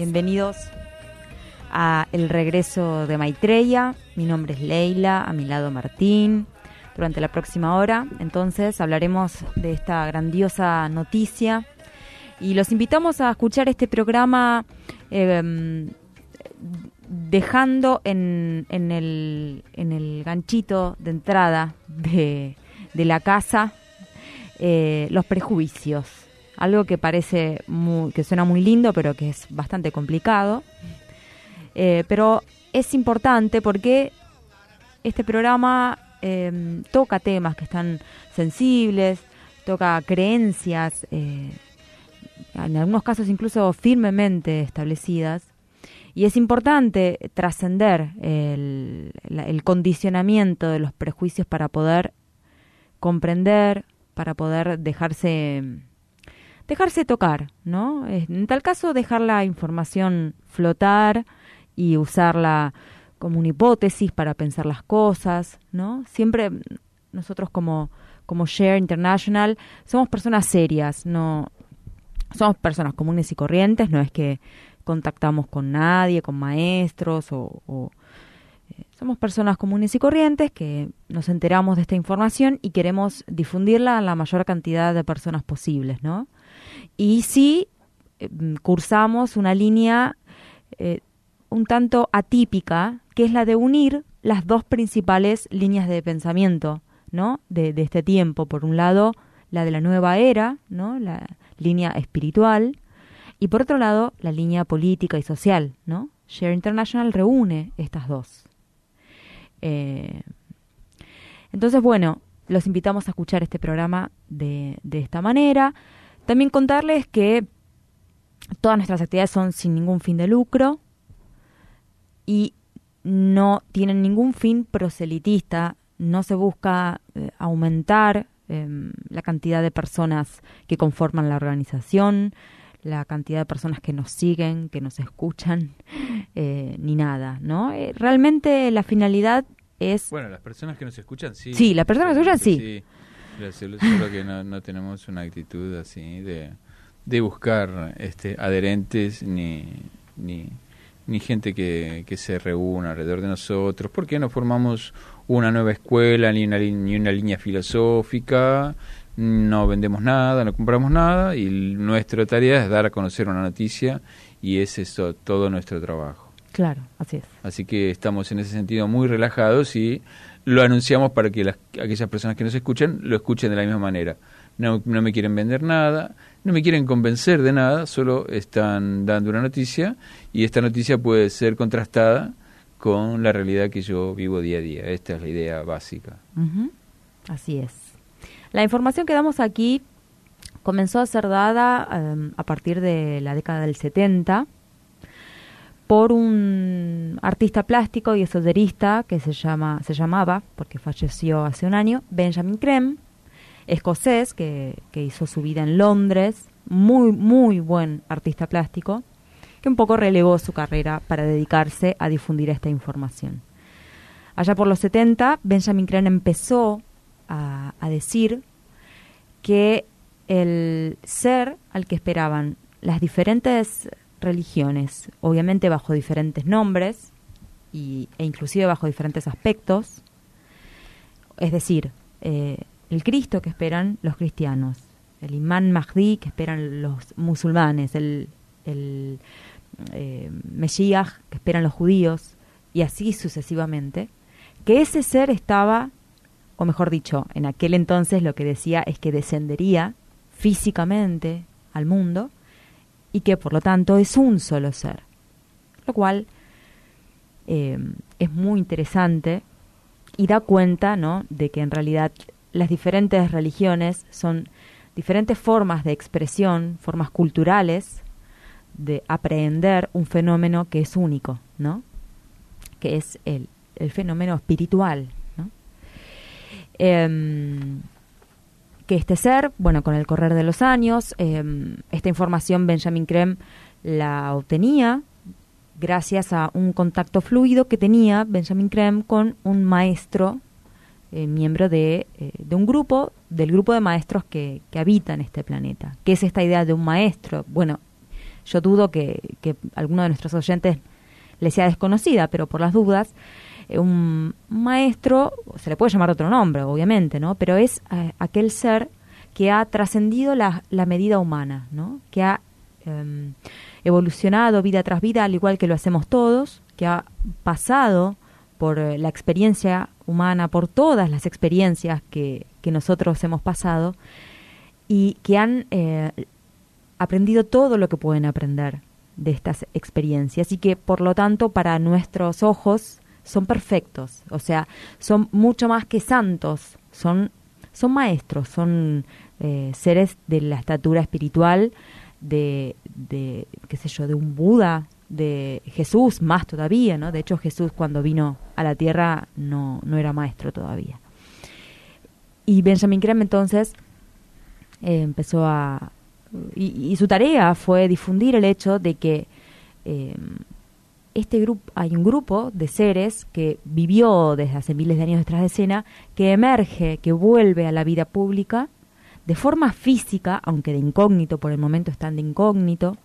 Bienvenidos a el regreso de Maitreya. Mi nombre es Leila, a mi lado Martín. Durante la próxima hora, entonces, hablaremos de esta grandiosa noticia y los invitamos a escuchar este programa em, dejando en, en, el, en el ganchito de entrada de, de la casa eh, los prejuicios algo que parece muy, que suena muy lindo, pero que es bastante complicado. Eh, pero es importante porque este programa em, toca temas que están sensibles, toca creencias, eh, en algunos casos incluso firmemente establecidas. Y es importante trascender el, el condicionamiento de los prejuicios para poder comprender, para poder dejarse dejarse tocar, ¿no? En tal caso, dejar la información flotar y usarla como una hipótesis para pensar las cosas, ¿no? Siempre nosotros como, como Share International somos personas serias, no somos personas comunes y corrientes, no es que contactamos con nadie, con maestros o, eh, somos personas comunes y corrientes que nos enteramos de esta información y queremos difundirla a la mayor cantidad de personas posibles, ¿no? Y sí eh, cursamos una línea eh, un tanto atípica, que es la de unir las dos principales líneas de pensamiento ¿no? de, este tiempo. Por un lado, la de la nueva era, ¿no? la línea espiritual, y por otro lado, la línea política y social. ¿no? Share International reúne estas dos. Eh, entonces, bueno, los invitamos a escuchar este programa de, de esta manera. También contarles que todas nuestras actividades son sin ningún fin de lucro y no tienen ningún fin proselitista, no se busca eh, aumentar em, la cantidad de personas que conforman la organización, la cantidad de personas que nos siguen, que nos escuchan, eh, ni nada, ¿no? Eh, realmente la finalidad es... Bueno, las personas que nos escuchan, sí. Sí, las personas que nos escuchan, sí. Solo, que no, tenemos una actitud así de, de buscar este, adherentes ni, ni, ni gente que, que, se reúna alrededor de nosotros, porque no formamos una nueva escuela ni una, ni una línea filosófica, no vendemos nada, no compramos nada y nuestra tarea es dar a conocer una noticia y es eso todo nuestro trabajo. Claro, así es. Así que estamos en ese sentido muy relajados y lo anunciamos para que las, aquellas personas que nos escuchan lo escuchen de la misma manera. No, no me quieren vender nada, no me quieren convencer de nada, solo están dando una noticia y esta noticia puede ser contrastada con la realidad que yo vivo día a día. Esta es la idea básica. Así es. La información que damos aquí comenzó a ser dada em, a partir de la década del 70 por un artista plástico y esoterista que se llama se llamaba porque falleció hace un año Benjamin Creme escocés que, hizo su vida en Londres muy muy buen artista plástico que un poco relegó su carrera para dedicarse a difundir esta información. Allá por los 70 Benjamin Creme empezó a, a decir que el ser al que esperaban las diferentes religiones, obviamente bajo diferentes nombres y, e inclusive bajo diferentes aspectos. Es decir, eh, el Cristo que esperan los cristianos, el imán Mahdi que esperan los musulmanes, el, el eh, que esperan los judíos, y así sucesivamente, que ese ser estaba, o mejor dicho, en aquel entonces lo que decía es que descendería físicamente al mundo y que por lo tanto es un solo ser. Lo cual eh, es muy interesante y da cuenta ¿no? de que en realidad las diferentes religiones son diferentes formas de expresión, formas culturales de aprehender un fenómeno que es único, ¿no? que es el, el fenómeno espiritual. ¿no? Em, que este ser, bueno, con el correr de los años, em, esta información Benjamin Krem la obtenía gracias a un contacto fluido que tenía Benjamin Krem con un maestro, eh, miembro de, eh, de, un grupo, del grupo de maestros que, que habitan este planeta. ¿Qué es esta idea de un maestro? Bueno, yo dudo que, que alguno de nuestros oyentes le sea desconocida, pero por las dudas, un maestro, se le puede llamar otro nombre, obviamente, ¿no? Pero es aquel ser que ha trascendido la, la, medida humana, ¿no? Que ha em, evolucionado vida tras vida, al igual que lo hacemos todos, que ha pasado por eh, la experiencia humana, por todas las experiencias que, que nosotros hemos pasado y que han eh, aprendido todo lo que pueden aprender de estas experiencias y que por lo tanto para nuestros ojos son perfectos, o sea, son mucho más que santos, son, son maestros, son eh, seres de la estatura espiritual de, de, qué sé yo, de un Buda, de Jesús, más todavía, ¿no? De hecho, Jesús cuando vino a la tierra no, no era maestro todavía. Y Benjamin Graham entonces eh, empezó a... Y, y, su tarea fue difundir el hecho de que eh, este grupo, hay un grupo de seres que vivió desde hace miles de años detrás de escena, que emerge, que vuelve a la vida pública de forma física, aunque de incógnito, por el momento están de incógnito,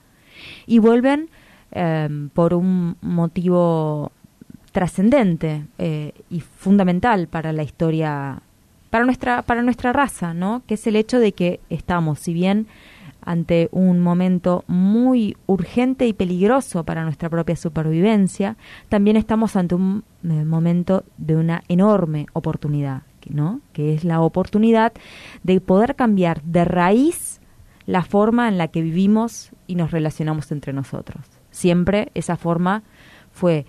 y vuelven eh, por un motivo trascendente eh, y fundamental para la historia, para nuestra, para nuestra raza, ¿no? que es el hecho de que estamos, si bien ante un momento muy urgente y peligroso para nuestra propia supervivencia, también estamos ante un eh, momento de una enorme oportunidad ¿no? que es la oportunidad de poder cambiar de raíz la forma en la que vivimos y nos relacionamos entre nosotros. Siempre esa forma fue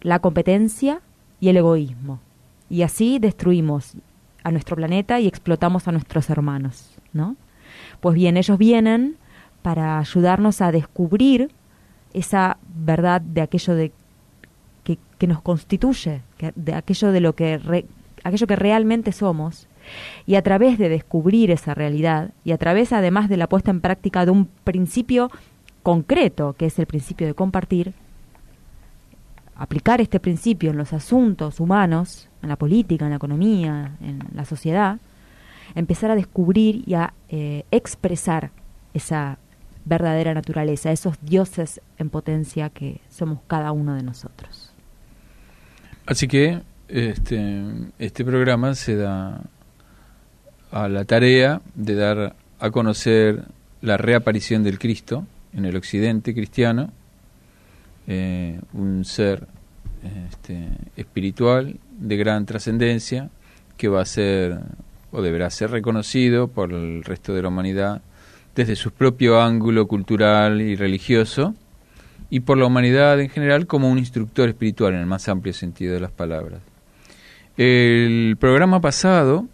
la competencia y el egoísmo. Y así destruimos a nuestro planeta y explotamos a nuestros hermanos, ¿no? Pues bien, ellos vienen para ayudarnos a descubrir esa verdad de aquello de que, nos constituye, de aquello de lo que re, aquello que realmente somos, y a través de descubrir esa realidad, y a través además de la puesta en práctica de un principio concreto, que es el principio de compartir, aplicar este principio en los asuntos humanos, en la política, en la economía, en la sociedad, empezar a descubrir y a eh, expresar esa verdadera naturaleza, esos dioses en potencia que somos cada uno de nosotros. Así que este, este programa se da a la tarea de dar a conocer la reaparición del Cristo en el occidente cristiano, eh, un ser este, espiritual de gran trascendencia que va a ser o deberá ser reconocido por el resto de la humanidad desde su propio ángulo cultural y religioso y por la humanidad en general como un instructor espiritual en el más amplio sentido de las palabras. El programa pasado,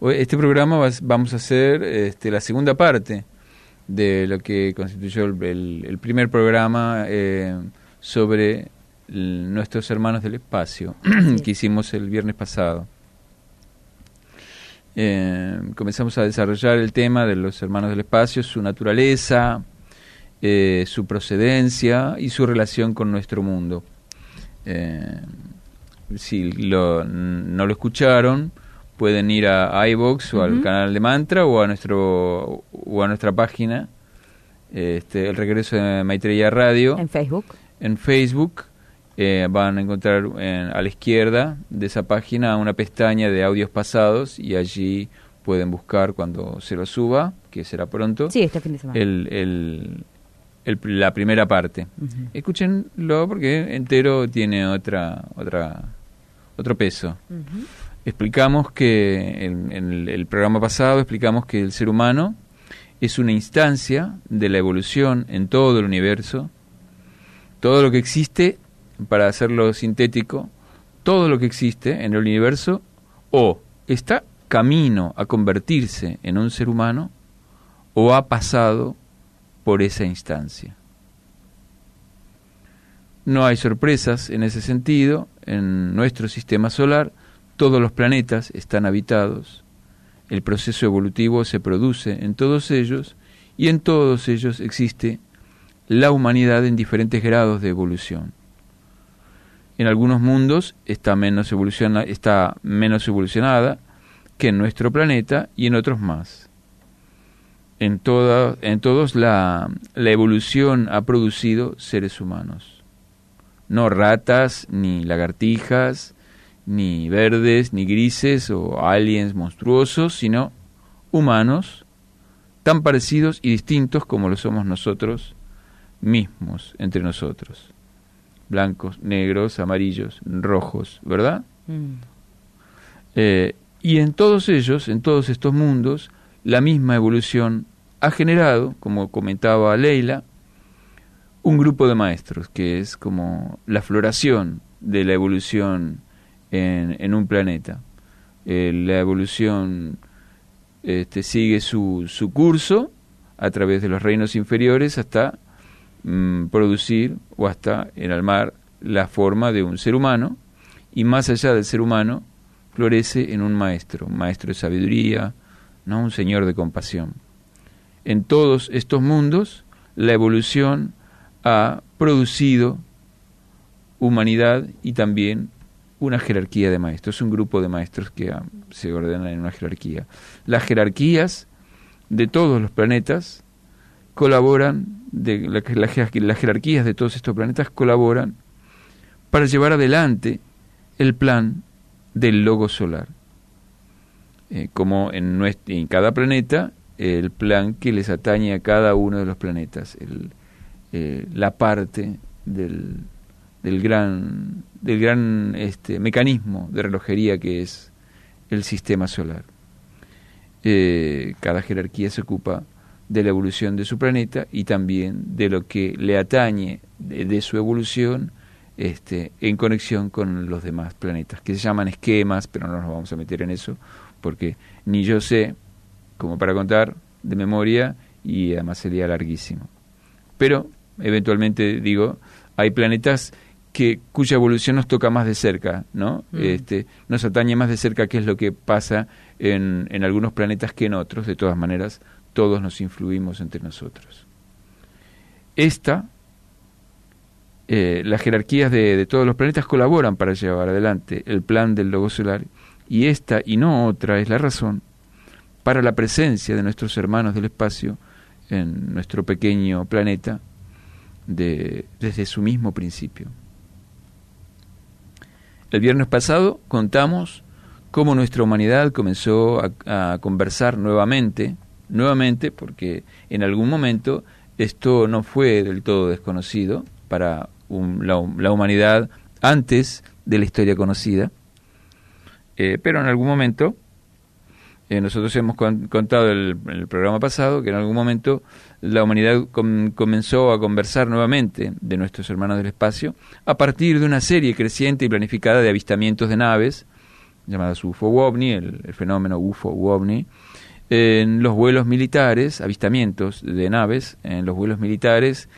este programa vamos a hacer este, la segunda parte de lo que constituyó el, primer programa eh, sobre nuestros hermanos del espacio que hicimos el viernes pasado. Eh, comenzamos a desarrollar el tema de los hermanos del espacio, su naturaleza, eh, su procedencia y su relación con nuestro mundo. Si lo, no lo escucharon, pueden ir a iBox o al canal de Mantra o a nuestro o a nuestra página este, el regreso de Maitreya Radio. En Facebook. En Facebook eh, van a encontrar a la izquierda de esa página una pestaña de audios pasados y allí pueden buscar cuando se lo suba, que será pronto. Sí, este fin de semana. El, la primera parte. Escúchenlo porque entero tiene otra, otra, otro peso. Explicamos que en, en el programa pasado explicamos que el ser humano es una instancia de la evolución en todo el universo. Todo lo que existe, para hacerlo sintético, todo lo que existe en el universo o está camino a convertirse en un ser humano o ha pasado por esa instancia. No hay sorpresas en ese sentido. En nuestro sistema solar todos los planetas están habitados. El proceso evolutivo se produce en todos ellos y en todos ellos existe la humanidad en diferentes grados de evolución. En algunos mundos está menos, evoluciona, está menos evolucionada que en nuestro planeta y en otros más. En, toda, en todos la, la evolución ha producido seres humanos. No ratas, ni lagartijas, ni verdes, ni grises o aliens monstruosos, sino humanos tan parecidos y distintos como lo somos nosotros mismos entre nosotros blancos, negros, amarillos, rojos, ¿verdad? Mm. Eh, y en todos ellos, en todos estos mundos, la misma evolución ha generado, como comentaba Leila, un grupo de maestros, que es como la floración de la evolución en, un planeta. Eh, la evolución este, sigue su, su curso a través de los reinos inferiores hasta Mm, producir o hasta en el mar la forma de un ser humano y más allá del ser humano florece en un maestro, un maestro de sabiduría, no un señor de compasión. En todos estos mundos la evolución ha producido humanidad y también una jerarquía de maestros, un grupo de maestros que ah, se ordenan en una jerarquía. Las jerarquías de todos los planetas colaboran, de las jerarquías de todos estos planetas colaboran para llevar adelante el plan del logo solar. Eh, como en, en cada planeta, el plan que les atañe a cada uno de los planetas, el, eh, la parte del, del gran, del gran este, mecanismo de relojería que es el sistema solar. Eh, cada jerarquía se ocupa de la evolución de su planeta y también de lo que le atañe de, su evolución este, en conexión con los demás planetas, que se llaman esquemas, pero no nos vamos a meter en eso, porque ni yo sé, como para contar de memoria, y además sería larguísimo. Pero, eventualmente, digo, hay planetas que cuya evolución nos toca más de cerca, ¿no? Mm. Este, nos atañe más de cerca qué es lo que pasa en, en algunos planetas que en otros, de todas maneras, todos nos influimos entre nosotros. Esta, eh, las jerarquías de, todos los planetas colaboran para llevar adelante el plan del logo solar y esta y no otra es la razón para la presencia de nuestros hermanos del espacio en nuestro pequeño planeta desde su mismo principio. El viernes pasado contamos cómo nuestra humanidad comenzó a conversar nuevamente nuevamente porque en algún momento esto no fue del todo desconocido para la, humanidad antes de la historia conocida, eh, pero en algún momento, eh, nosotros hemos contado en el, programa pasado que en algún momento la humanidad comenzó a conversar nuevamente de nuestros hermanos del espacio a partir de una serie creciente y planificada de avistamientos de naves, llamadas UFO-OVNI, el, el, fenómeno UFO-OVNI, en los vuelos militares, avistamientos de naves en los vuelos militares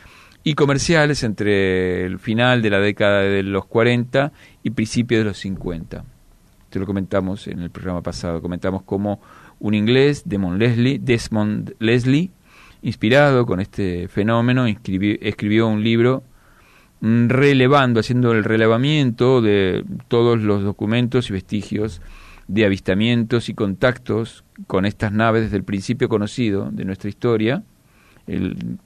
y comerciales entre el final de la década de los 40 y principios de los 50. Esto lo comentamos en el programa pasado. Comentamos cómo un inglés, Desmond Leslie, Desmond Leslie inspirado con este fenómeno, escribió un libro mm, relevando, haciendo el relevamiento de todos los documentos y vestigios de avistamientos y contactos con estas naves desde el principio conocido de nuestra historia, el,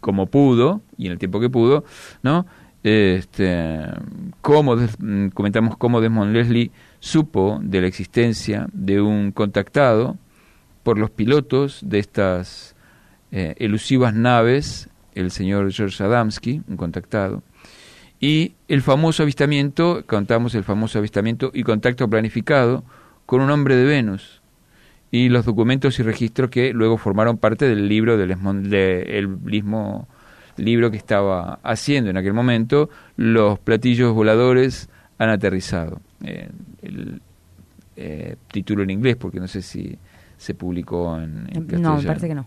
como pudo y en el tiempo que pudo, ¿no? Este, cómo, mm, comentamos cómo Desmond Leslie supo de la existencia de un contactado por los pilotos de estas eh, elusivas naves, el señor George Adamski, un contactado, y el famoso avistamiento, contamos el famoso avistamiento y contacto planificado con un hombre de Venus, y los documentos y registros que luego formaron parte del libro del de, mismo libro que estaba haciendo en aquel momento, los platillos voladores han aterrizado. Eh, el eh, título en inglés, porque no sé si se publicó en, en No, me parece que no.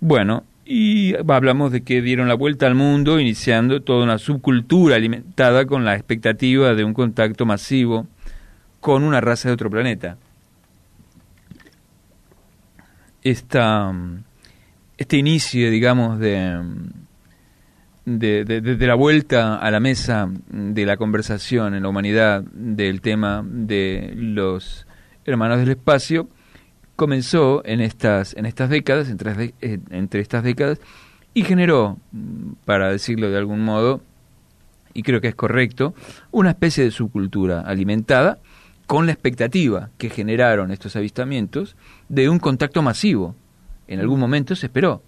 bueno, y hablamos de que dieron la vuelta al mundo, iniciando toda una subcultura alimentada con la expectativa de un contacto masivo con una raza de otro planeta. Esta, este inicio, digamos, de, de, de, la vuelta a la mesa de la conversación en la humanidad del tema de los hermanos del espacio comenzó en estas, en estas décadas, entre, entre estas décadas, y generó, para decirlo de algún modo, y creo que es correcto, una especie de subcultura alimentada con la expectativa que generaron estos avistamientos de un contacto masivo. En algún momento se esperó,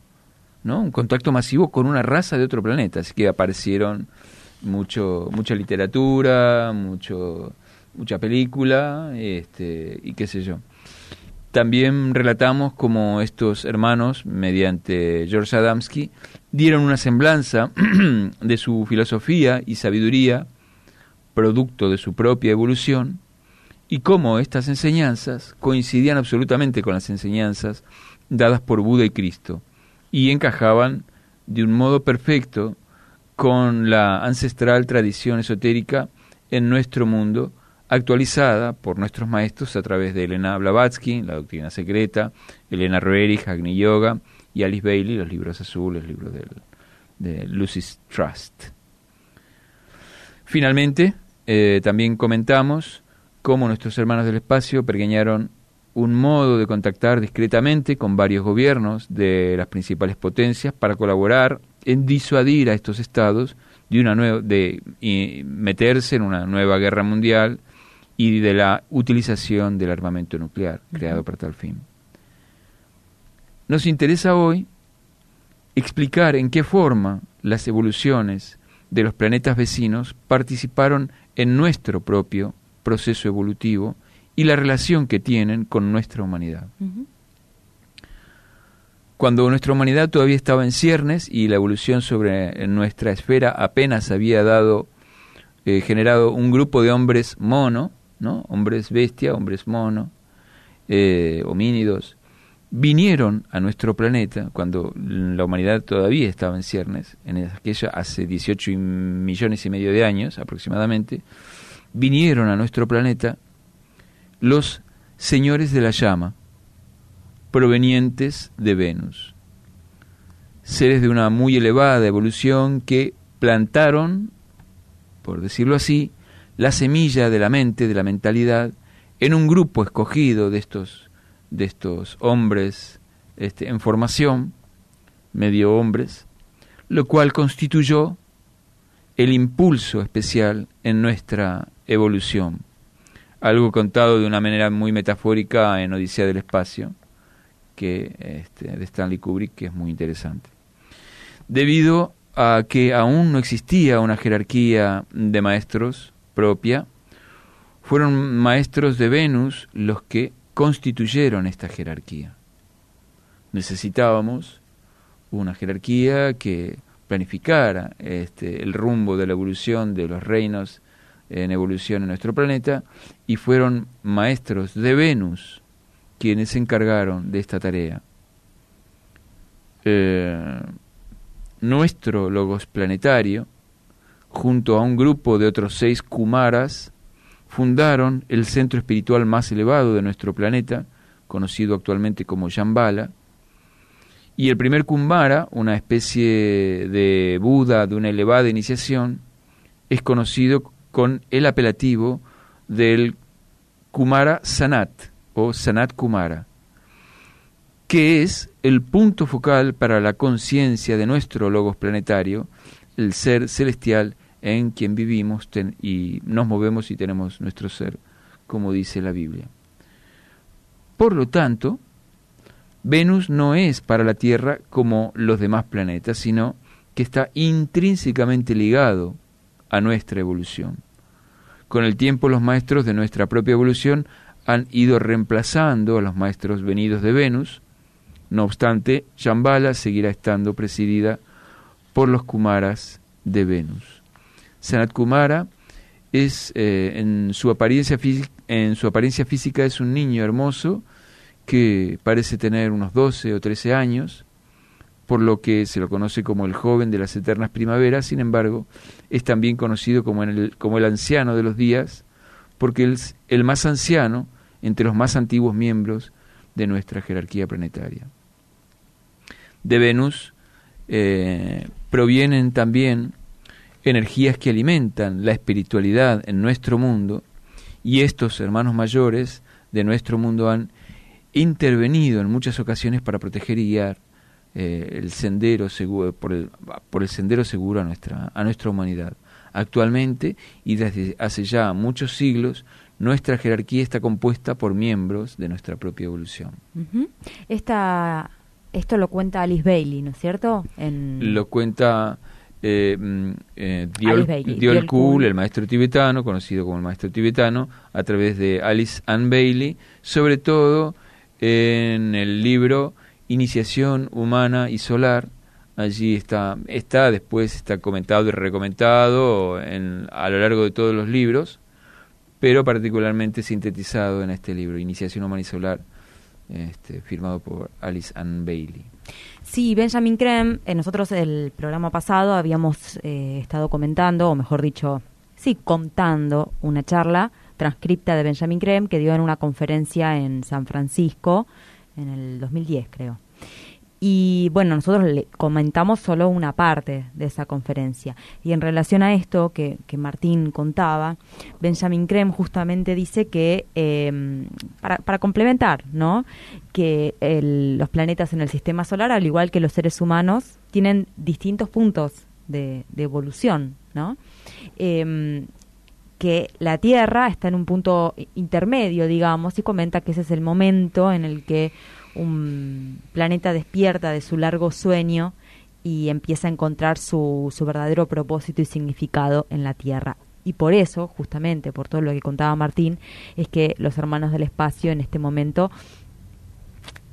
¿no? Un contacto masivo con una raza de otro planeta. Así que aparecieron mucho, mucha literatura, mucho, mucha película, este, y qué sé yo. También relatamos cómo estos hermanos, mediante George Adamski, dieron una semblanza de su filosofía y sabiduría, producto de su propia evolución, y cómo estas enseñanzas coincidían absolutamente con las enseñanzas dadas por Buda y Cristo y encajaban de un modo perfecto con la ancestral tradición esotérica en nuestro mundo, actualizada por nuestros maestros a través de Elena Blavatsky, La Doctrina Secreta, Elena Roerich, Agni Yoga y Alice Bailey, los libros azules, el libro de Lucy's Trust. Finalmente, eh, también comentamos cómo nuestros hermanos del espacio pergueñaron un modo de contactar discretamente con varios gobiernos de las principales potencias para colaborar en disuadir a estos estados de una nueva de meterse en una nueva guerra mundial y de la utilización del armamento nuclear creado para tal fin. Nos interesa hoy explicar en qué forma las evoluciones de los planetas vecinos participaron en nuestro propio proceso evolutivo y la relación que tienen con nuestra humanidad. Cuando nuestra humanidad todavía estaba en ciernes y la evolución sobre nuestra esfera apenas había dado, eh, generado un grupo de hombres mono, hombres bestia, hombres mono, eh, homínidos, vinieron a nuestro planeta cuando la humanidad todavía estaba en ciernes, en aquella hace 18 millones y medio de años aproximadamente, vinieron a nuestro planeta los señores de la llama, provenientes de Venus, seres de una muy elevada evolución que plantaron, por decirlo así, la semilla de la mente, de la mentalidad, en un grupo escogido de estos, de estos hombres este, en formación, medio hombres, lo cual constituyó el impulso especial en nuestra evolución. Algo contado de una manera muy metafórica en Odisea del Espacio, que, este, de Stanley Kubrick, que es muy interesante. Debido a que aún no existía una jerarquía de maestros propia, fueron maestros de Venus los que constituyeron esta jerarquía. Necesitábamos una jerarquía que planificara este, el rumbo de la evolución de los reinos en evolución en nuestro planeta y fueron maestros de Venus quienes se encargaron de esta tarea. Eh, nuestro logos planetario, junto a un grupo de otros seis Kumaras, fundaron el centro espiritual más elevado de nuestro planeta, conocido actualmente como Shambhala, y el primer Kumara, una especie de Buda de una elevada iniciación, es conocido con el apelativo del Kumara Sanat o Sanat Kumara, que es el punto focal para la conciencia de nuestro logos planetario, el ser celestial en quien vivimos y nos movemos y tenemos nuestro ser, como dice la Biblia. Por lo tanto, Venus no es para la Tierra como los demás planetas, sino que está intrínsecamente ligado a nuestra evolución. Con el tiempo los maestros de nuestra propia evolución han ido reemplazando a los maestros venidos de Venus, no obstante, Shambhala seguirá estando presidida por los Kumaras de Venus. Sanat Kumara es, eh, en, su apariencia en su apariencia física es un niño hermoso que parece tener unos 12 o 13 años, por lo que se lo conoce como el joven de las eternas primaveras, sin embargo, es también conocido como, el, como el anciano de los días, porque es el más anciano entre los más antiguos miembros de nuestra jerarquía planetaria. De Venus eh, provienen también energías que alimentan la espiritualidad en nuestro mundo y estos hermanos mayores de nuestro mundo han intervenido en muchas ocasiones para proteger y guiar eh, el sendero seguro, por, el, por el sendero seguro a nuestra, a nuestra humanidad. Actualmente y desde hace ya muchos siglos, nuestra jerarquía está compuesta por miembros de nuestra propia evolución. Esta, esto lo cuenta Alice Bailey, ¿no es cierto? En... Lo cuenta eh, mm, eh, Diol, Kul, el maestro tibetano, conocido como el maestro tibetano, a través de Alice Ann Bailey, sobre todo en el libro Iniciación Humana y Solar. Allí está, está después está comentado y recomentado en, a lo largo de todos los libros, pero particularmente sintetizado en este libro, Iniciación Humana y Solar, este, firmado por Alice Ann Bailey. Sí, Benjamin Krem, eh, nosotros el programa pasado habíamos eh, estado comentando, o mejor dicho, sí, contando una charla transcripta de Benjamin Krem que dio en una conferencia en San Francisco en el 2010, creo. Y bueno, nosotros le comentamos solo una parte de esa conferencia. Y en relación a esto que, que Martín contaba, Benjamin Krem justamente dice que, em, para, para, complementar, ¿no? que los planetas en el sistema solar, al igual que los seres humanos, tienen distintos puntos de, evolución. ¿no? Em, que la Tierra está en un punto intermedio, digamos, y comenta que ese es el momento en el que un planeta despierta de su largo sueño y empieza a encontrar su, su verdadero propósito y significado en la Tierra. Y por eso, justamente, por todo lo que contaba Martín, es que los hermanos del espacio en este momento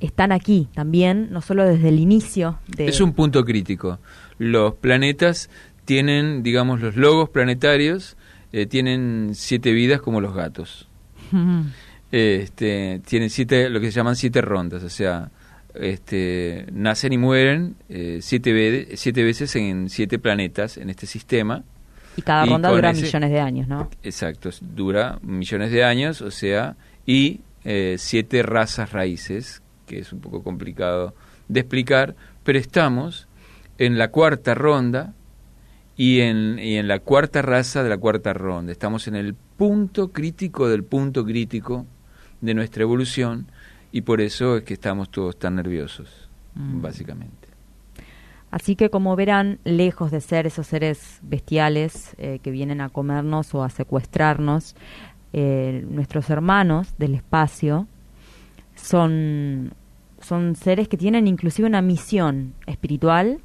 están aquí también, no solo desde el inicio de... Es un punto crítico. Los planetas tienen, digamos, los logos planetarios, eh, tienen siete vidas como los gatos este, tienen siete, lo que se llaman siete rondas, o sea, este, nacen y mueren eh, siete, siete veces en siete planetas en este sistema. Y cada ronda dura millones de años, ¿no? Exacto, dura millones de años, o sea, y eh, siete razas raíces, que es un poco complicado de explicar, pero estamos en la cuarta ronda y en, y en la cuarta raza de la cuarta ronda. Estamos en el punto crítico del punto crítico de nuestra evolución y por eso es que estamos todos tan nerviosos, mm. básicamente. Así que como verán, lejos de ser esos seres bestiales eh, que vienen a comernos o a secuestrarnos, eh, nuestros hermanos del espacio son, son seres que tienen inclusive una misión espiritual,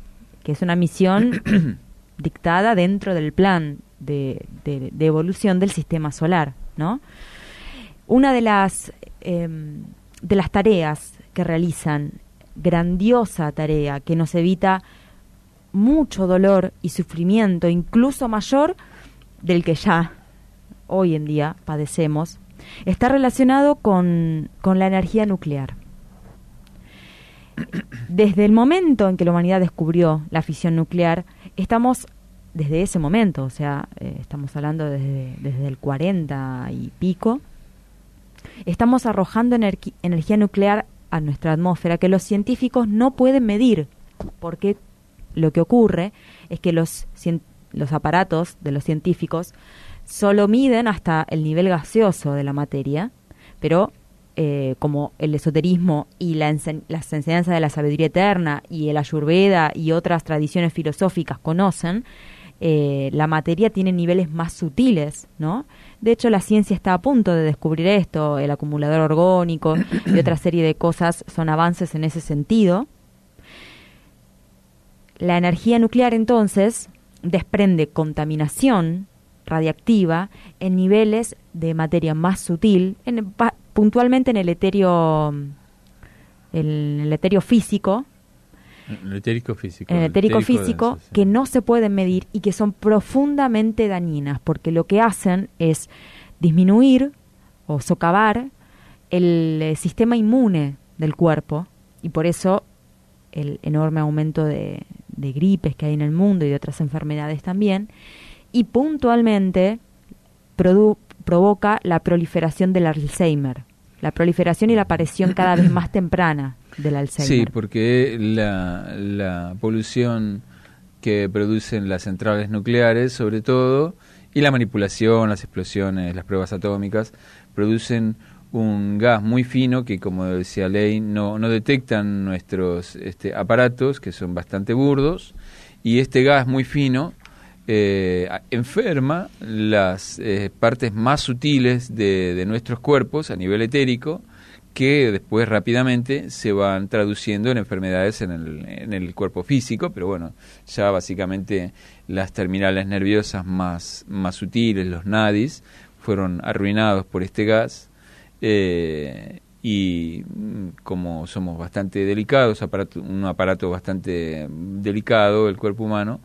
que es una misión dictada dentro del plan de, de, de evolución del sistema solar, ¿no? Una de las, em, de las tareas que realizan, grandiosa tarea, que nos evita mucho dolor y sufrimiento, incluso mayor del que ya hoy en día padecemos, está relacionado con, con la energía nuclear. Desde el momento en que la humanidad descubrió la fisión nuclear, estamos desde ese momento, o sea, eh, estamos hablando desde, desde el 40 y pico, estamos arrojando energía nuclear a nuestra atmósfera que los científicos no pueden medir, porque lo que ocurre es que los, los aparatos de los científicos solo miden hasta el nivel gaseoso de la materia, pero eh, como el esoterismo y la las enseñanzas de la sabiduría eterna y el ayurveda y otras tradiciones filosóficas conocen, eh, la materia tiene niveles más sutiles, ¿no? De hecho, la ciencia está a punto de descubrir esto, el acumulador orgónico y otra serie de cosas son avances en ese sentido. La energía nuclear entonces desprende contaminación radiactiva en niveles de materia más sutil, en, puntualmente en el etéreo, el, el etéreo físico, el etérico físico. el etérico, físico que no se pueden medir y que son profundamente dañinas, porque lo que hacen es disminuir o socavar el eh, sistema inmune del cuerpo y por eso el enorme aumento de, de gripes que hay en el mundo y de otras enfermedades también, y puntualmente provoca la proliferación del Alzheimer, la proliferación y la aparición cada vez más temprana del Alzheimer. Sí, porque la, la polución que producen las centrales nucleares, sobre todo, y la manipulación, las explosiones, las pruebas atómicas, producen un gas muy fino que, como decía Ley, no, no detectan nuestros este, aparatos, que son bastante burdos, y este gas muy fino eh, enferma las eh, partes más sutiles de, de, nuestros cuerpos a nivel etérico, que después rápidamente se van traduciendo en enfermedades en el, en el cuerpo físico, pero bueno, ya básicamente las terminales nerviosas más, más sutiles, los nadis, fueron arruinados por este gas eh, y mm, como somos bastante delicados, un aparato bastante delicado, el cuerpo humano,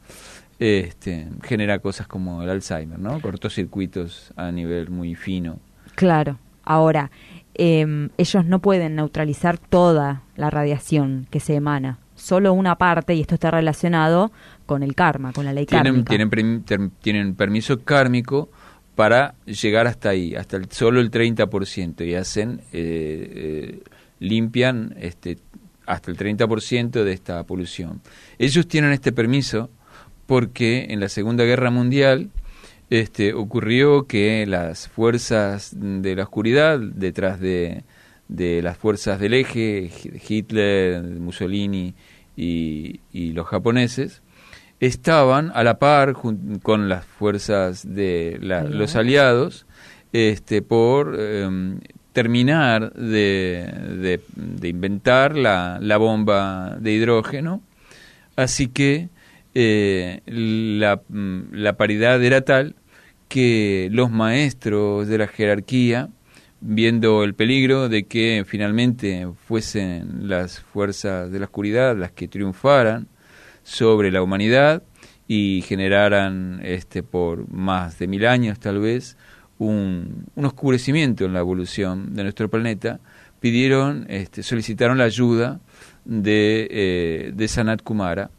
este, genera cosas como el Alzheimer, ¿no? Cortocircuitos a nivel muy fino. Claro. Ahora, eh, ellos no pueden neutralizar toda la radiación que se emana, solo una parte, y esto está relacionado con el karma, con la ley tienen, kármica. Tienen, tienen permiso kármico para llegar hasta ahí, hasta el, solo el 30%, y hacen, eh, eh, limpian este, hasta el 30% de esta polución. Ellos tienen este permiso porque en la Segunda Guerra Mundial este, ocurrió que las fuerzas de la oscuridad, detrás de, de las fuerzas del eje, Hitler, Mussolini y, y los japoneses, estaban a la par con las fuerzas de los aliados este, por em, terminar de, de, inventar la, la, bomba de hidrógeno. Así que eh, la, la paridad era tal que los maestros de la jerarquía, viendo el peligro de que finalmente fuesen las fuerzas de la oscuridad las que triunfaran, sobre la humanidad y generaran este, por más de mil años tal vez un, un oscurecimiento en la evolución de nuestro planeta, pidieron, este, solicitaron la ayuda de, eh, de Sanat Kumara,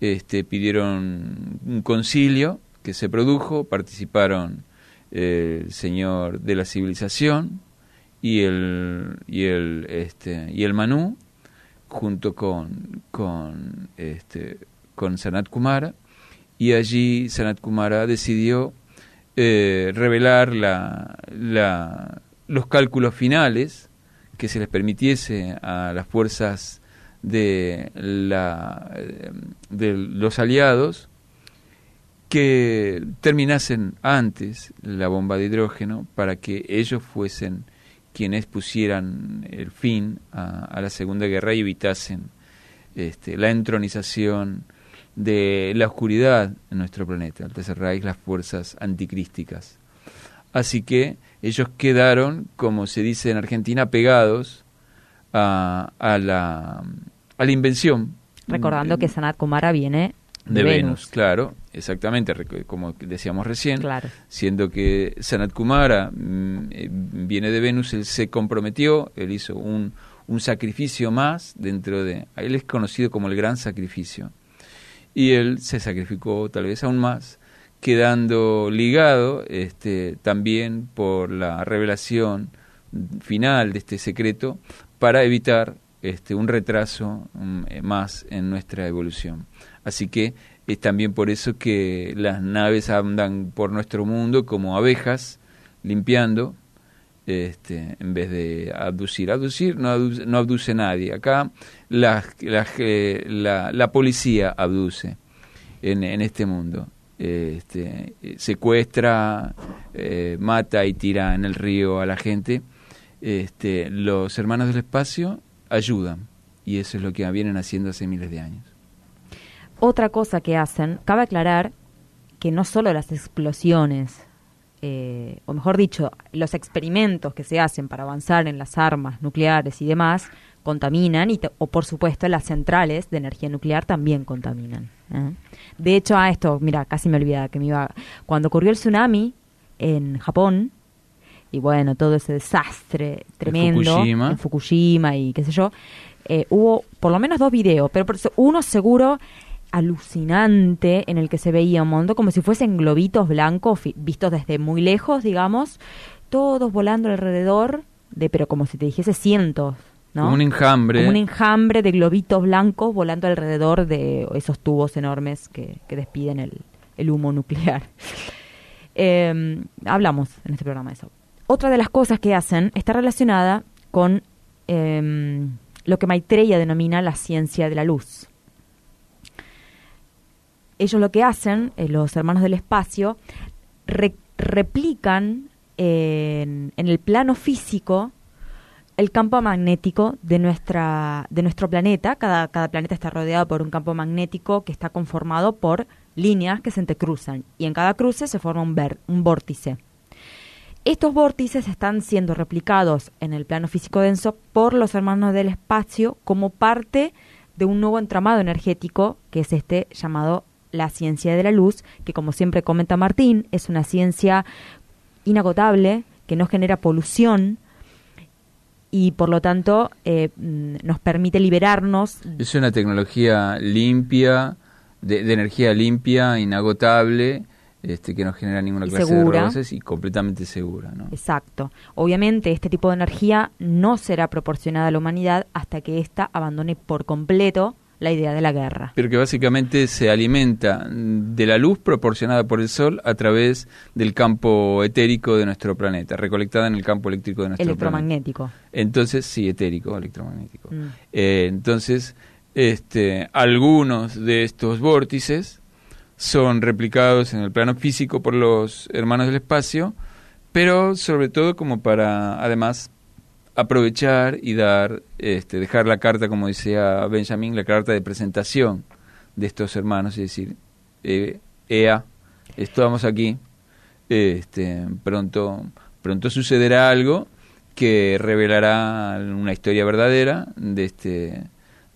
este, pidieron un concilio que se produjo, participaron el señor de la civilización y el, y el, este, y el Manú, junto con, con, este, con Sanat Kumara, y allí Sanat Kumara decidió eh, revelar la, la, los cálculos finales que se les permitiese a las fuerzas de, la, de los aliados que terminasen antes la bomba de hidrógeno para que ellos fuesen quienes pusieran el fin a, la Segunda Guerra y evitasen este, la entronización de la oscuridad en nuestro planeta, el tercer las fuerzas anticrísticas. Así que ellos quedaron, como se dice en Argentina, pegados a, a, la, a la invención. Recordando que Sanat Kumara viene de, Venus. claro, exactamente, como decíamos recién, siendo que Sanat Kumara mm, eh, viene de Venus, él se comprometió, él hizo un, un sacrificio más dentro de... Él es conocido como el gran sacrificio. Y él se sacrificó tal vez aún más, quedando ligado este, también por la revelación final de este secreto para evitar este, un retraso mm, eh, más en nuestra evolución. Así que es también por eso que las naves andan por nuestro mundo como abejas, limpiando, este, en vez de abducir. Abducir no abduce, no abduce nadie. Acá la, la, la, la policía abduce en, en, este mundo. este, secuestra, eh, mata y tira en el río a la gente, este, los hermanos del espacio ayudan. Y eso es lo que vienen haciendo hace miles de años. Otra cosa que hacen, cabe aclarar que no solo las explosiones, eh, o mejor dicho, los experimentos que se hacen para avanzar en las armas nucleares y demás, contaminan, y o por supuesto las centrales de energía nuclear también contaminan. ¿eh? De hecho, a esto, mira, casi me olvidaba que me iba. Cuando ocurrió el tsunami en Japón, y bueno, todo ese desastre tremendo Fukushima. en Fukushima y qué sé yo, eh, hubo por lo menos dos videos, pero uno seguro alucinante en el que se veía un montón como si fuesen globitos blancos vistos desde muy lejos, digamos, todos volando alrededor de, pero como si te dijese cientos, ¿no? Como un enjambre. Como un enjambre de globitos blancos volando alrededor de esos tubos enormes que, que despiden el, el humo nuclear. Eh, hablamos en este programa de eso. Otra de las cosas que hacen está relacionada con eh, lo que Maitreya denomina la ciencia de la luz. Ellos lo que hacen, eh, los hermanos del espacio, re- replican en, en el plano físico el campo magnético de nuestra de nuestro planeta. Cada, cada planeta está rodeado por un campo magnético que está conformado por líneas que se entrecruzan y en cada cruce se forma un, ver- un vórtice. Estos vórtices están siendo replicados en el plano físico denso por los hermanos del espacio como parte de un nuevo entramado energético que es este llamado la ciencia de la luz, que como siempre comenta Martín, es una ciencia inagotable, que no genera polución y por lo tanto eh, mm, nos permite liberarnos Es una tecnología limpia, de, de energía limpia, inagotable, este, que no genera ninguna clase segura. de roces y completamente segura. ¿no? Exacto. Obviamente este tipo de energía no será proporcionada a la humanidad hasta que ésta abandone por completo la idea de la guerra. Pero que básicamente se alimenta de la luz proporcionada por el Sol a través del campo etérico de nuestro planeta, recolectada en el campo eléctrico de nuestro planeta. Electromagnético. Entonces, sí, etérico, electromagnético. Mm. Eh, entonces, este, algunos de estos vórtices son replicados en el plano físico por los hermanos del espacio, pero sobre todo como para, además, aprovechar y dar, este, dejar la carta, como decía Benjamin, la carta de presentación de estos hermanos, es decir, eh, EA, estamos aquí, este, pronto, pronto sucederá algo que revelará una historia verdadera de este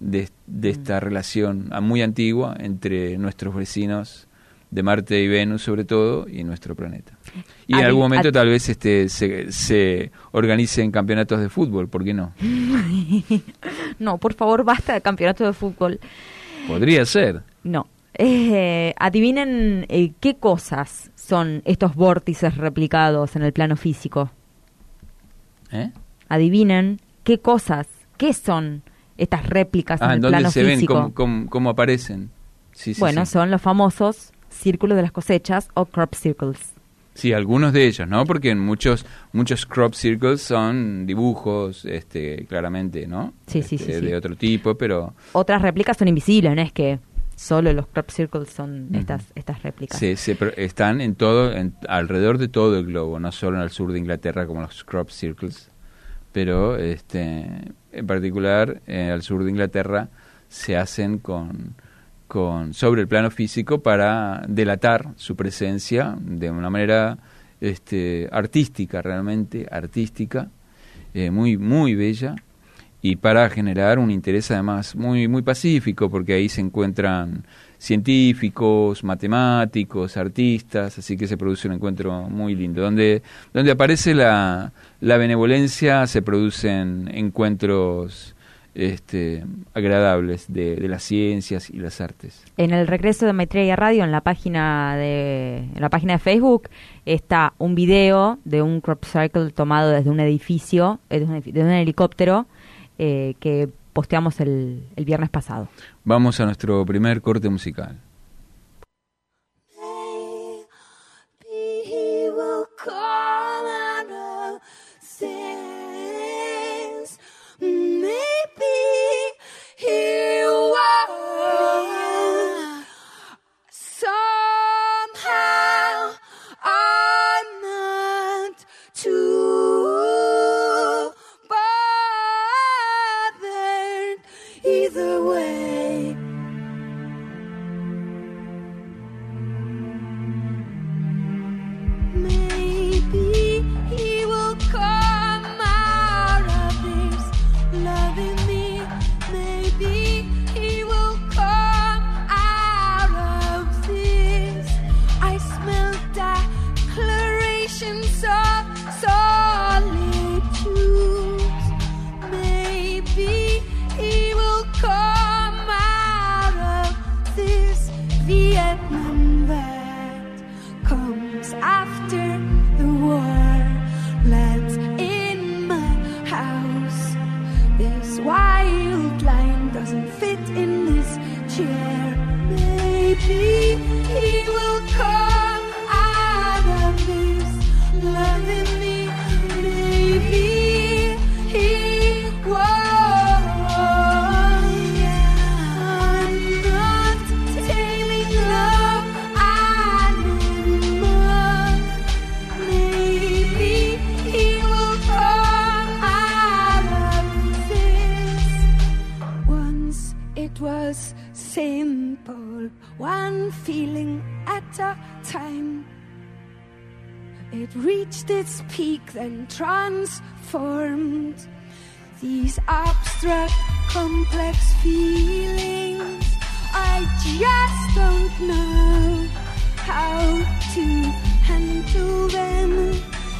de, de esta relación muy antigua entre nuestros vecinos de Marte y Venus sobre todo y nuestro planeta. Y en algún momento tal vez este se, se organicen campeonatos de fútbol, ¿por qué no? No, por favor, basta de campeonato de fútbol. Podría ser. No. Eh, adivinen eh, qué cosas son estos vórtices replicados en el plano físico. ¿eh? Adivinen qué cosas, qué son estas réplicas en Ah, el ¿en dónde plano se ven? físico. ¿Cómo, cómo, cómo aparecen? Sí, sí, bueno, sí. son los famosos círculos de las cosechas o crop circles. Sí, algunos de ellos, ¿no? Porque en muchos muchos crop circles son dibujos, este, claramente, ¿no? Sí, sí, Este, sí, sí. De otro tipo, pero Otras réplicas son invisibles, no es que solo los crop circles son estas, estas réplicas. se, se pro- están en todo, en- alrededor de todo el globo, no solo en el sur de Inglaterra como los crop circles, pero este, en particular eh, al sur de Inglaterra se hacen con, con sobre el plano físico para delatar su presencia de una manera este, artística, realmente artística, eh, muy muy bella y para generar un interés además muy muy pacífico porque ahí se encuentran científicos, matemáticos, artistas, así que se produce un encuentro muy lindo. Donde, donde aparece la, la benevolencia se producen encuentros este, agradables de, de las ciencias y las artes. En el regreso de Maitreya Radio, en la página de, en la página de Facebook, está un video de un crop circle tomado desde un edificio, desde un, un helicóptero, eh, que posteamos el, el viernes pasado. Vamos a nuestro primer corte musical. Then transformed. These abstract, complex feelings, I just don't know how to handle them.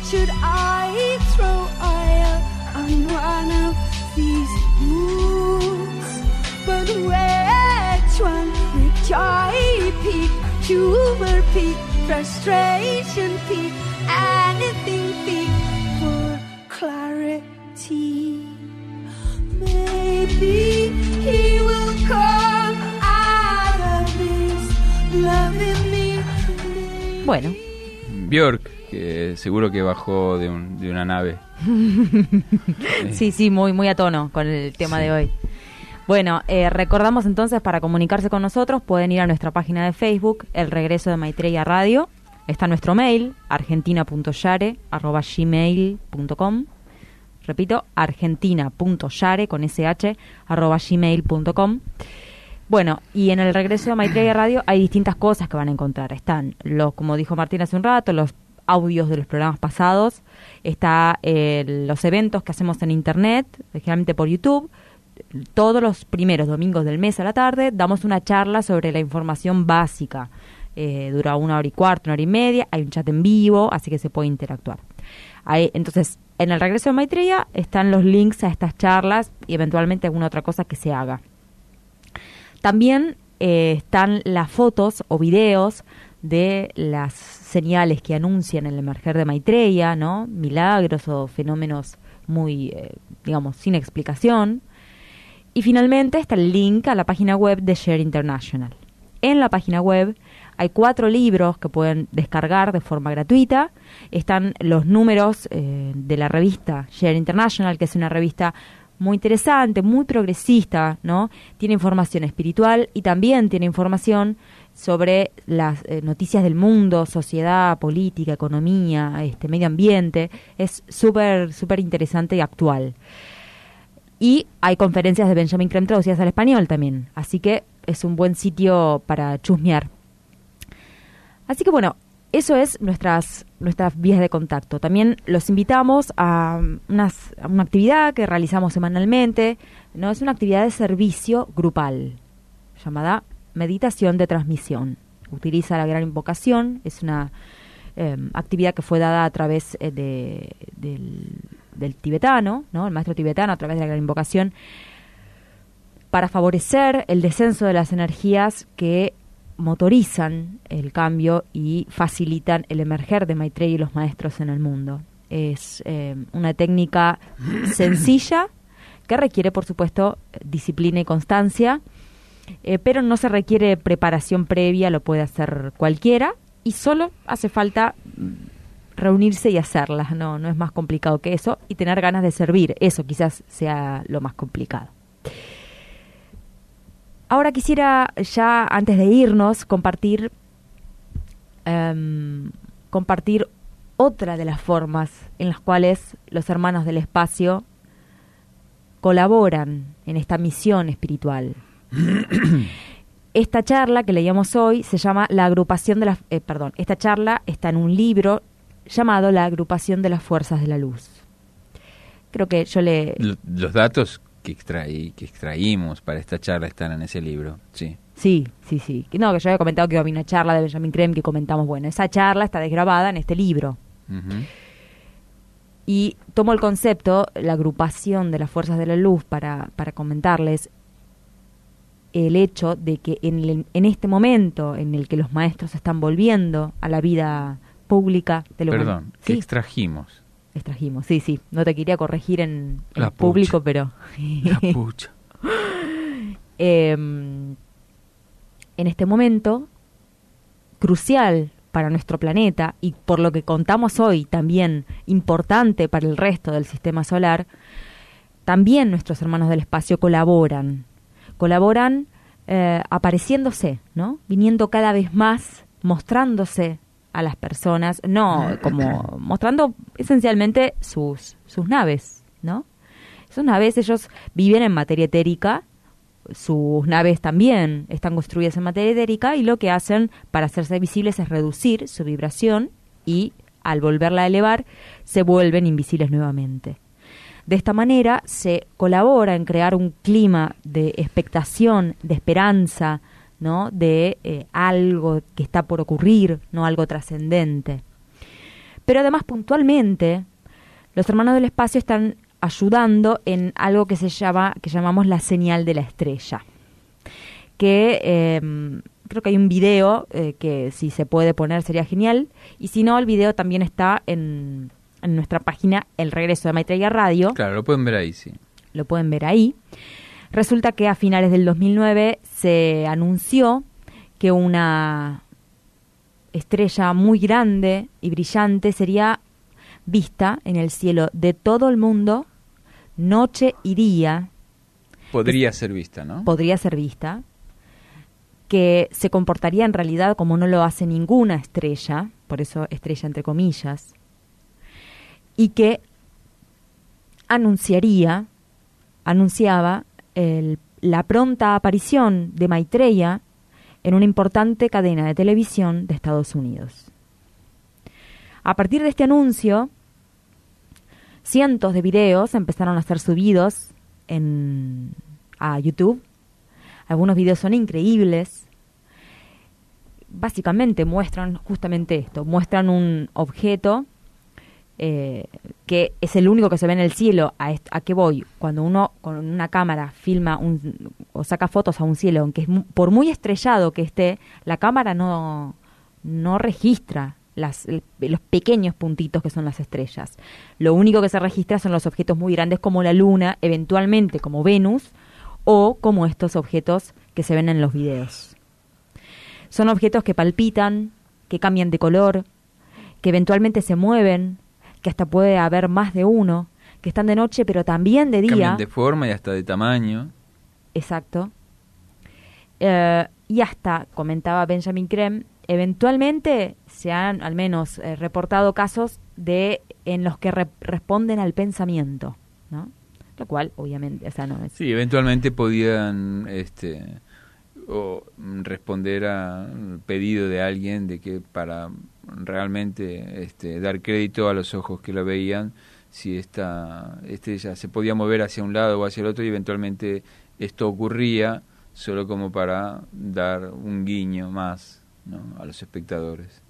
Should I throw oil on one of these moves? But which one? Joy peak, humor peak, frustration peak, anything peak Bueno, Bjork, que seguro que bajó de, un- de una nave. sí, sí, muy, muy a tono con el tema de hoy. Bueno, eh, recordamos entonces para comunicarse con nosotros pueden ir a nuestra página de Facebook, El Regreso de Maitreya Radio. Está nuestro mail, argentina.yare.gmail.com Repito, argentina.yare con sh arroba gmail.com Bueno, y en el regreso de Maitreya Radio hay distintas cosas que van a encontrar. Están los, como dijo Martín hace un rato, los audios de los programas pasados, está eh, los eventos que hacemos en internet, generalmente por YouTube. Todos los primeros domingos del mes a la tarde damos una charla sobre la información básica. Eh, dura una hora y cuarto, una hora y media, hay un chat en vivo, así que se puede interactuar. Entonces, en el regreso de Maitreya están los links a estas charlas y eventualmente alguna otra cosa que se haga. También eh, están las fotos o videos de las señales que anuncian el emerger de Maitreya, ¿no? Milagros o fenómenos muy, eh, digamos, sin explicación. Y finalmente está el link a la página web de Share International. En la página web hay cuatro libros que pueden descargar de forma gratuita. Están los números eh, de la revista Share International, que es una revista muy interesante, muy progresista, ¿no? Tiene información espiritual y también tiene información sobre las eh, noticias del mundo, sociedad, política, economía, este medio ambiente. Es súper, súper interesante y actual. Y hay conferencias de Benjamin Creme traducidas al español también. Así que es un buen sitio para chusmear. Así que bueno, eso es nuestras, nuestras vías de contacto. También los invitamos a, unas- a una actividad que realizamos semanalmente. ¿no? Es una actividad de servicio grupal llamada meditación de transmisión. Utiliza la gran invocación. Es una eh, actividad que fue dada a través eh, de, del, del tibetano, ¿no? el maestro tibetano, a través de la gran invocación, para favorecer el descenso de las energías que motorizan el cambio y facilitan el emerger de Maitreya y los maestros en el mundo. Es eh, una técnica sencilla que requiere, por supuesto, disciplina y constancia, eh, pero no se requiere preparación previa, lo puede hacer cualquiera y solo hace falta reunirse y hacerlas, no, no es más complicado que eso y tener ganas de servir, eso quizás sea lo más complicado. Ahora quisiera ya antes de irnos compartir em, compartir otra de las formas en las cuales los hermanos del espacio colaboran en esta misión espiritual. Esta charla que leíamos hoy se llama La agrupación de las... eh, perdón, esta charla está en un libro llamado La agrupación de las fuerzas de la luz. Creo que yo le... Lo- Los datos que, extraí, que extraímos para esta charla están en ese libro, sí. Sí, sí, sí. No, que yo había comentado que había una charla de Benjamin Krem que comentamos. Bueno, esa charla está desgrabada en este libro. Y tomo el concepto, la agrupación de las fuerzas de la luz, para, para comentarles el hecho de que en, el- en este momento en el que los maestros están volviendo a la vida pública de human- Perdón, que Sí, extrajimos. Extrajimos. Sí, sí. No te quería corregir en, público, pero... La pucha. Em, en este momento crucial para nuestro planeta y por lo que contamos hoy también importante para el resto del sistema solar, también nuestros hermanos del espacio colaboran, colaboran eh, apareciéndose, ¿no? Viniendo cada vez más, mostrándose a las personas, no como mostrando esencialmente sus, sus naves, ¿no? Sus naves, ellos viven en materia etérica, sus naves también están construidas en materia etérica y lo que hacen para hacerse visibles es reducir su vibración y al volverla a elevar se vuelven invisibles nuevamente. De esta manera se colabora en crear un clima de expectación, de esperanza, ¿no? de eh, algo que está por ocurrir, no algo trascendente. Pero además puntualmente los hermanos del espacio están ayudando en algo que se llama que llamamos la señal de la estrella que eh, creo que hay un video eh, que si se puede poner sería genial y si no el video también está en, en nuestra página El Regreso de Maitreya Radio Claro, lo pueden ver ahí, sí. lo pueden ver ahí. Resulta que a finales del 2009 se anunció que una estrella muy grande y brillante sería vista en el cielo de todo el mundo noche y día, Podría ser vista, ¿no? podría ser vista, que se comportaría en realidad como no lo hace ninguna estrella, por eso estrella entre comillas, y que anunciaría, anunciaba el- la pronta aparición de Maitreya en una importante cadena de televisión de Estados Unidos. A partir de este anuncio, cientos de videos empezaron a ser subidos en, a YouTube. Algunos videos son increíbles. Básicamente muestran justamente esto, muestran un objeto eh, que es el único que se ve en el cielo. ¿A, a qué voy? Cuando uno con una cámara filma un, o saca fotos a un cielo, aunque es por muy estrellado que esté, la cámara no, no registra las, los pequeños puntitos que son las estrellas. Lo único que se registra son los objetos muy grandes como la Luna, eventualmente como Venus, o como estos objetos que se ven en los videos. Son objetos que palpitan, que cambian de color, que eventualmente se mueven, que hasta puede haber más de uno, que están de noche pero también de día. Cambian de forma y hasta de tamaño. Exacto. Eh, y hasta, comentaba Benjamin Krem, eventualmente se han al menos eh, reportado casos de en los que re- responden al pensamiento, ¿no? Lo cual, obviamente, o sea, no es... Sí, eventualmente podían este, o, mm, responder a un pedido de alguien de que para realmente este, dar crédito a los ojos que lo veían, si esta estrella se podía mover hacia un lado o hacia el otro y eventualmente esto ocurría solo como para dar un guiño más ¿no? a los espectadores.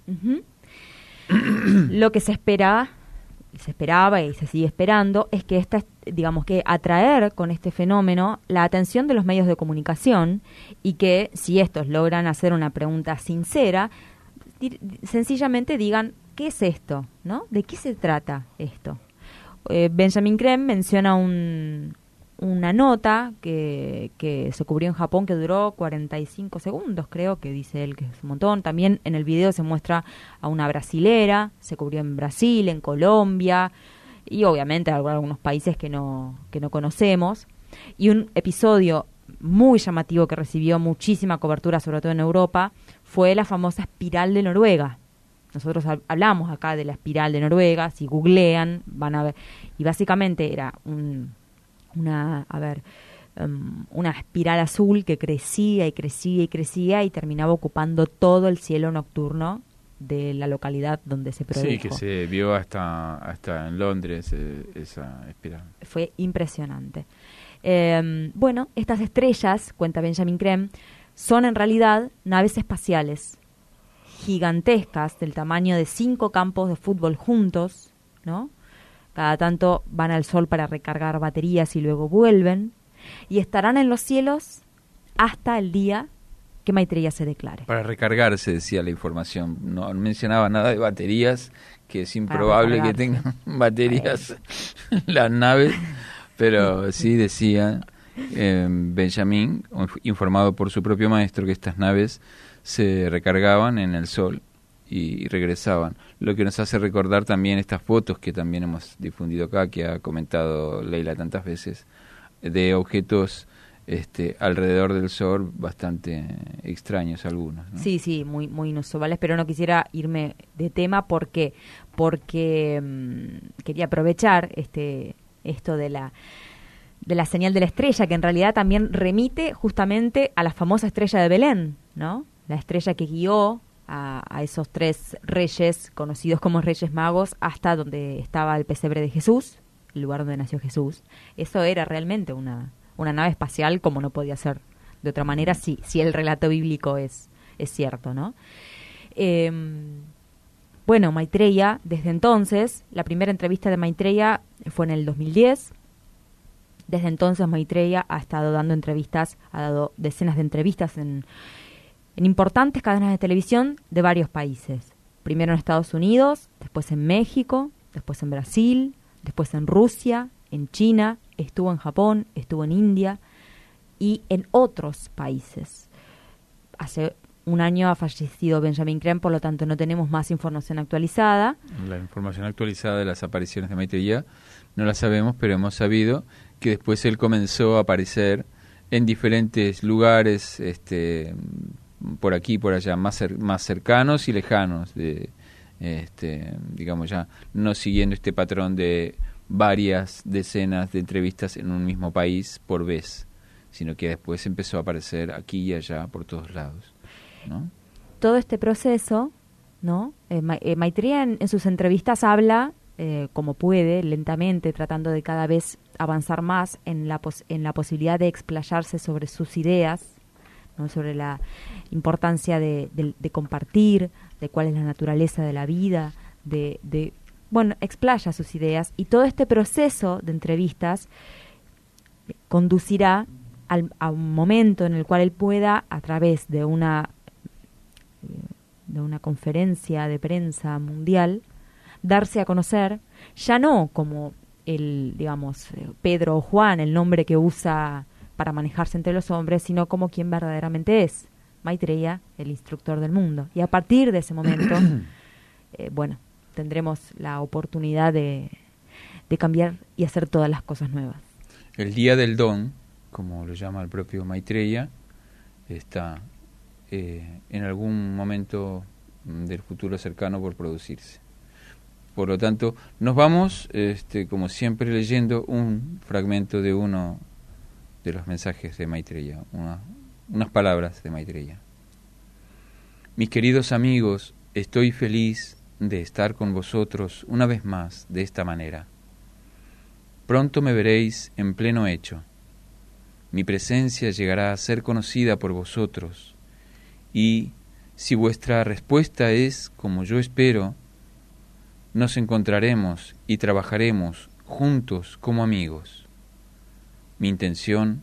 Lo que se espera, se esperaba y se sigue esperando, es que esta, digamos que atraer con este fenómeno la atención de los medios de comunicación y que si estos logran hacer una pregunta sincera, sencillamente digan qué es esto, ¿no? ¿De qué se trata esto? Eh, Benjamin Krem menciona un, una nota que, que se cubrió en Japón que duró 45 segundos, creo que dice él que es un montón. También en el video se muestra a una brasilera, se cubrió en Brasil, en Colombia y obviamente en algunos países que no, que no conocemos. Y un episodio muy llamativo que recibió muchísima cobertura, sobre todo en Europa, fue la famosa espiral de Noruega. Nosotros hab- hablamos acá de la espiral de Noruega, si googlean van a ver. Y básicamente era un, una, a ver, em, una espiral azul que crecía y crecía y crecía y terminaba ocupando todo el cielo nocturno de la localidad donde se produjo. Sí, que se vio hasta, hasta en Londres eh, esa espiral. Fue impresionante. Eh, bueno, estas estrellas, cuenta Benjamin Creme, son en realidad naves espaciales gigantescas del tamaño de cinco campos de fútbol juntos, ¿no? Cada tanto van al sol para recargar baterías y luego vuelven y estarán en los cielos hasta el día que Maitreya se declare. Para recargarse, decía la información. No mencionaba nada de baterías, que es improbable que tengan baterías las naves, pero sí decía eh, Benjamín, informado por su propio maestro, que estas naves se recargaban en el sol y regresaban. Lo que nos hace recordar también estas fotos que también hemos difundido acá, que ha comentado Leila tantas veces, de objetos este, alrededor del Sol bastante extraños algunos. ¿no? Sí, sí, muy, muy inusuales, pero no quisiera irme de tema porque, porque mm, quería aprovechar este, esto de la, de la señal de la estrella, que en realidad también remite justamente a la famosa estrella de Belén, ¿no? La estrella que guió a, esos tres reyes, conocidos como reyes magos, hasta donde estaba el pesebre de Jesús, el lugar donde nació Jesús. Eso era realmente una, una nave espacial como no podía ser de otra manera si, el relato bíblico es, es cierto, ¿no? Eh, bueno, Maitreya, desde entonces, la primera entrevista de Maitreya fue en el 2010. Desde entonces Maitreya ha estado dando entrevistas, ha dado decenas de entrevistas en, en importantes cadenas de televisión de varios países. Primero en Estados Unidos, después en México, después en Brasil, después en Rusia, en China, estuvo en Japón, estuvo en India y en otros países. Hace un año ha fallecido Benjamin Creme, por lo tanto no tenemos más información actualizada. La información actualizada de las apariciones de Maitreya no la sabemos, pero hemos sabido que después él comenzó a aparecer en diferentes lugares, este, por aquí, por allá, más, cer- más cercanos y lejanos, de, este, digamos ya, no siguiendo este patrón de varias decenas de entrevistas en un mismo país por vez, sino que después empezó a aparecer aquí y allá por todos lados. ¿no? todo este proceso, ¿no? Eh, eh, Maitreya en, en sus entrevistas habla eh, como puede, lentamente, tratando de cada vez avanzar más en la, pos- en la posibilidad de explayarse sobre sus ideas, ¿no? sobre la importancia de, de- de compartir, de cuál es la naturaleza de la vida, de, de, bueno, explaya sus ideas y todo este proceso de entrevistas conducirá al- a un momento en el cual él pueda, a través de una de una conferencia de prensa mundial, darse a conocer, ya no como el, digamos, eh, Pedro o Juan, el nombre que usa para manejarse entre los hombres, sino como quien verdaderamente es, Maitreya, el instructor del mundo. Y a partir de ese momento, eh, bueno, tendremos la oportunidad de, de cambiar y hacer todas las cosas nuevas. El día del don, como lo llama el propio Maitreya, está eh, en algún momento del futuro cercano por producirse. Por lo tanto, nos vamos, este, como siempre, leyendo un fragmento de uno de los mensajes de Maitreya, una- unas palabras de Maitreya. Mis queridos amigos, estoy feliz de estar con vosotros una vez más de esta manera. Pronto me veréis en pleno hecho. Mi presencia llegará a ser conocida por vosotros, y si vuestra respuesta es como yo espero, nos encontraremos y trabajaremos juntos como amigos. Mi intención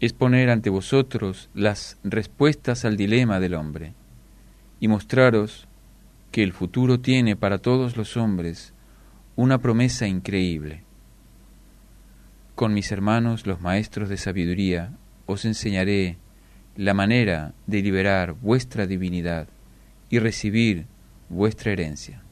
es poner ante vosotros las respuestas al dilema del hombre y mostraros que el futuro tiene para todos los hombres una promesa increíble. Con mis hermanos los maestros de sabiduría os enseñaré la manera de liberar vuestra divinidad y recibir vuestra herencia.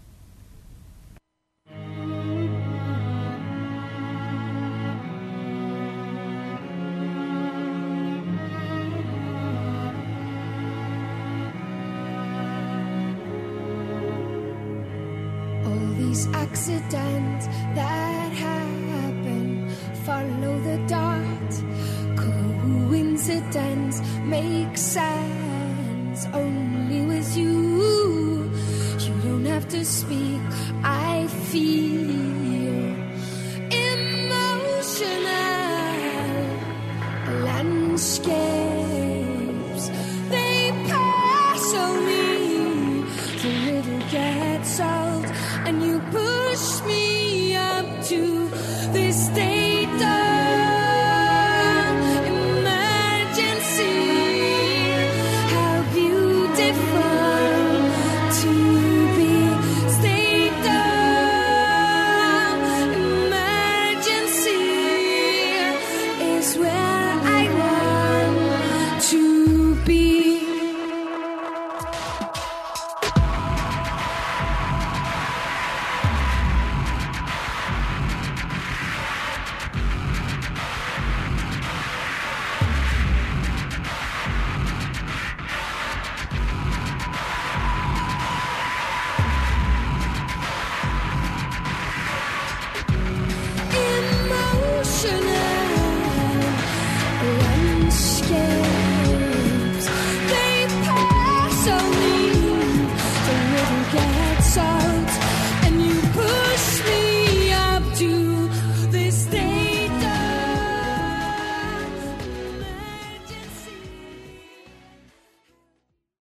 These accidents that happen follow the dot. Coincidence makes sense only with you. You don't have to speak.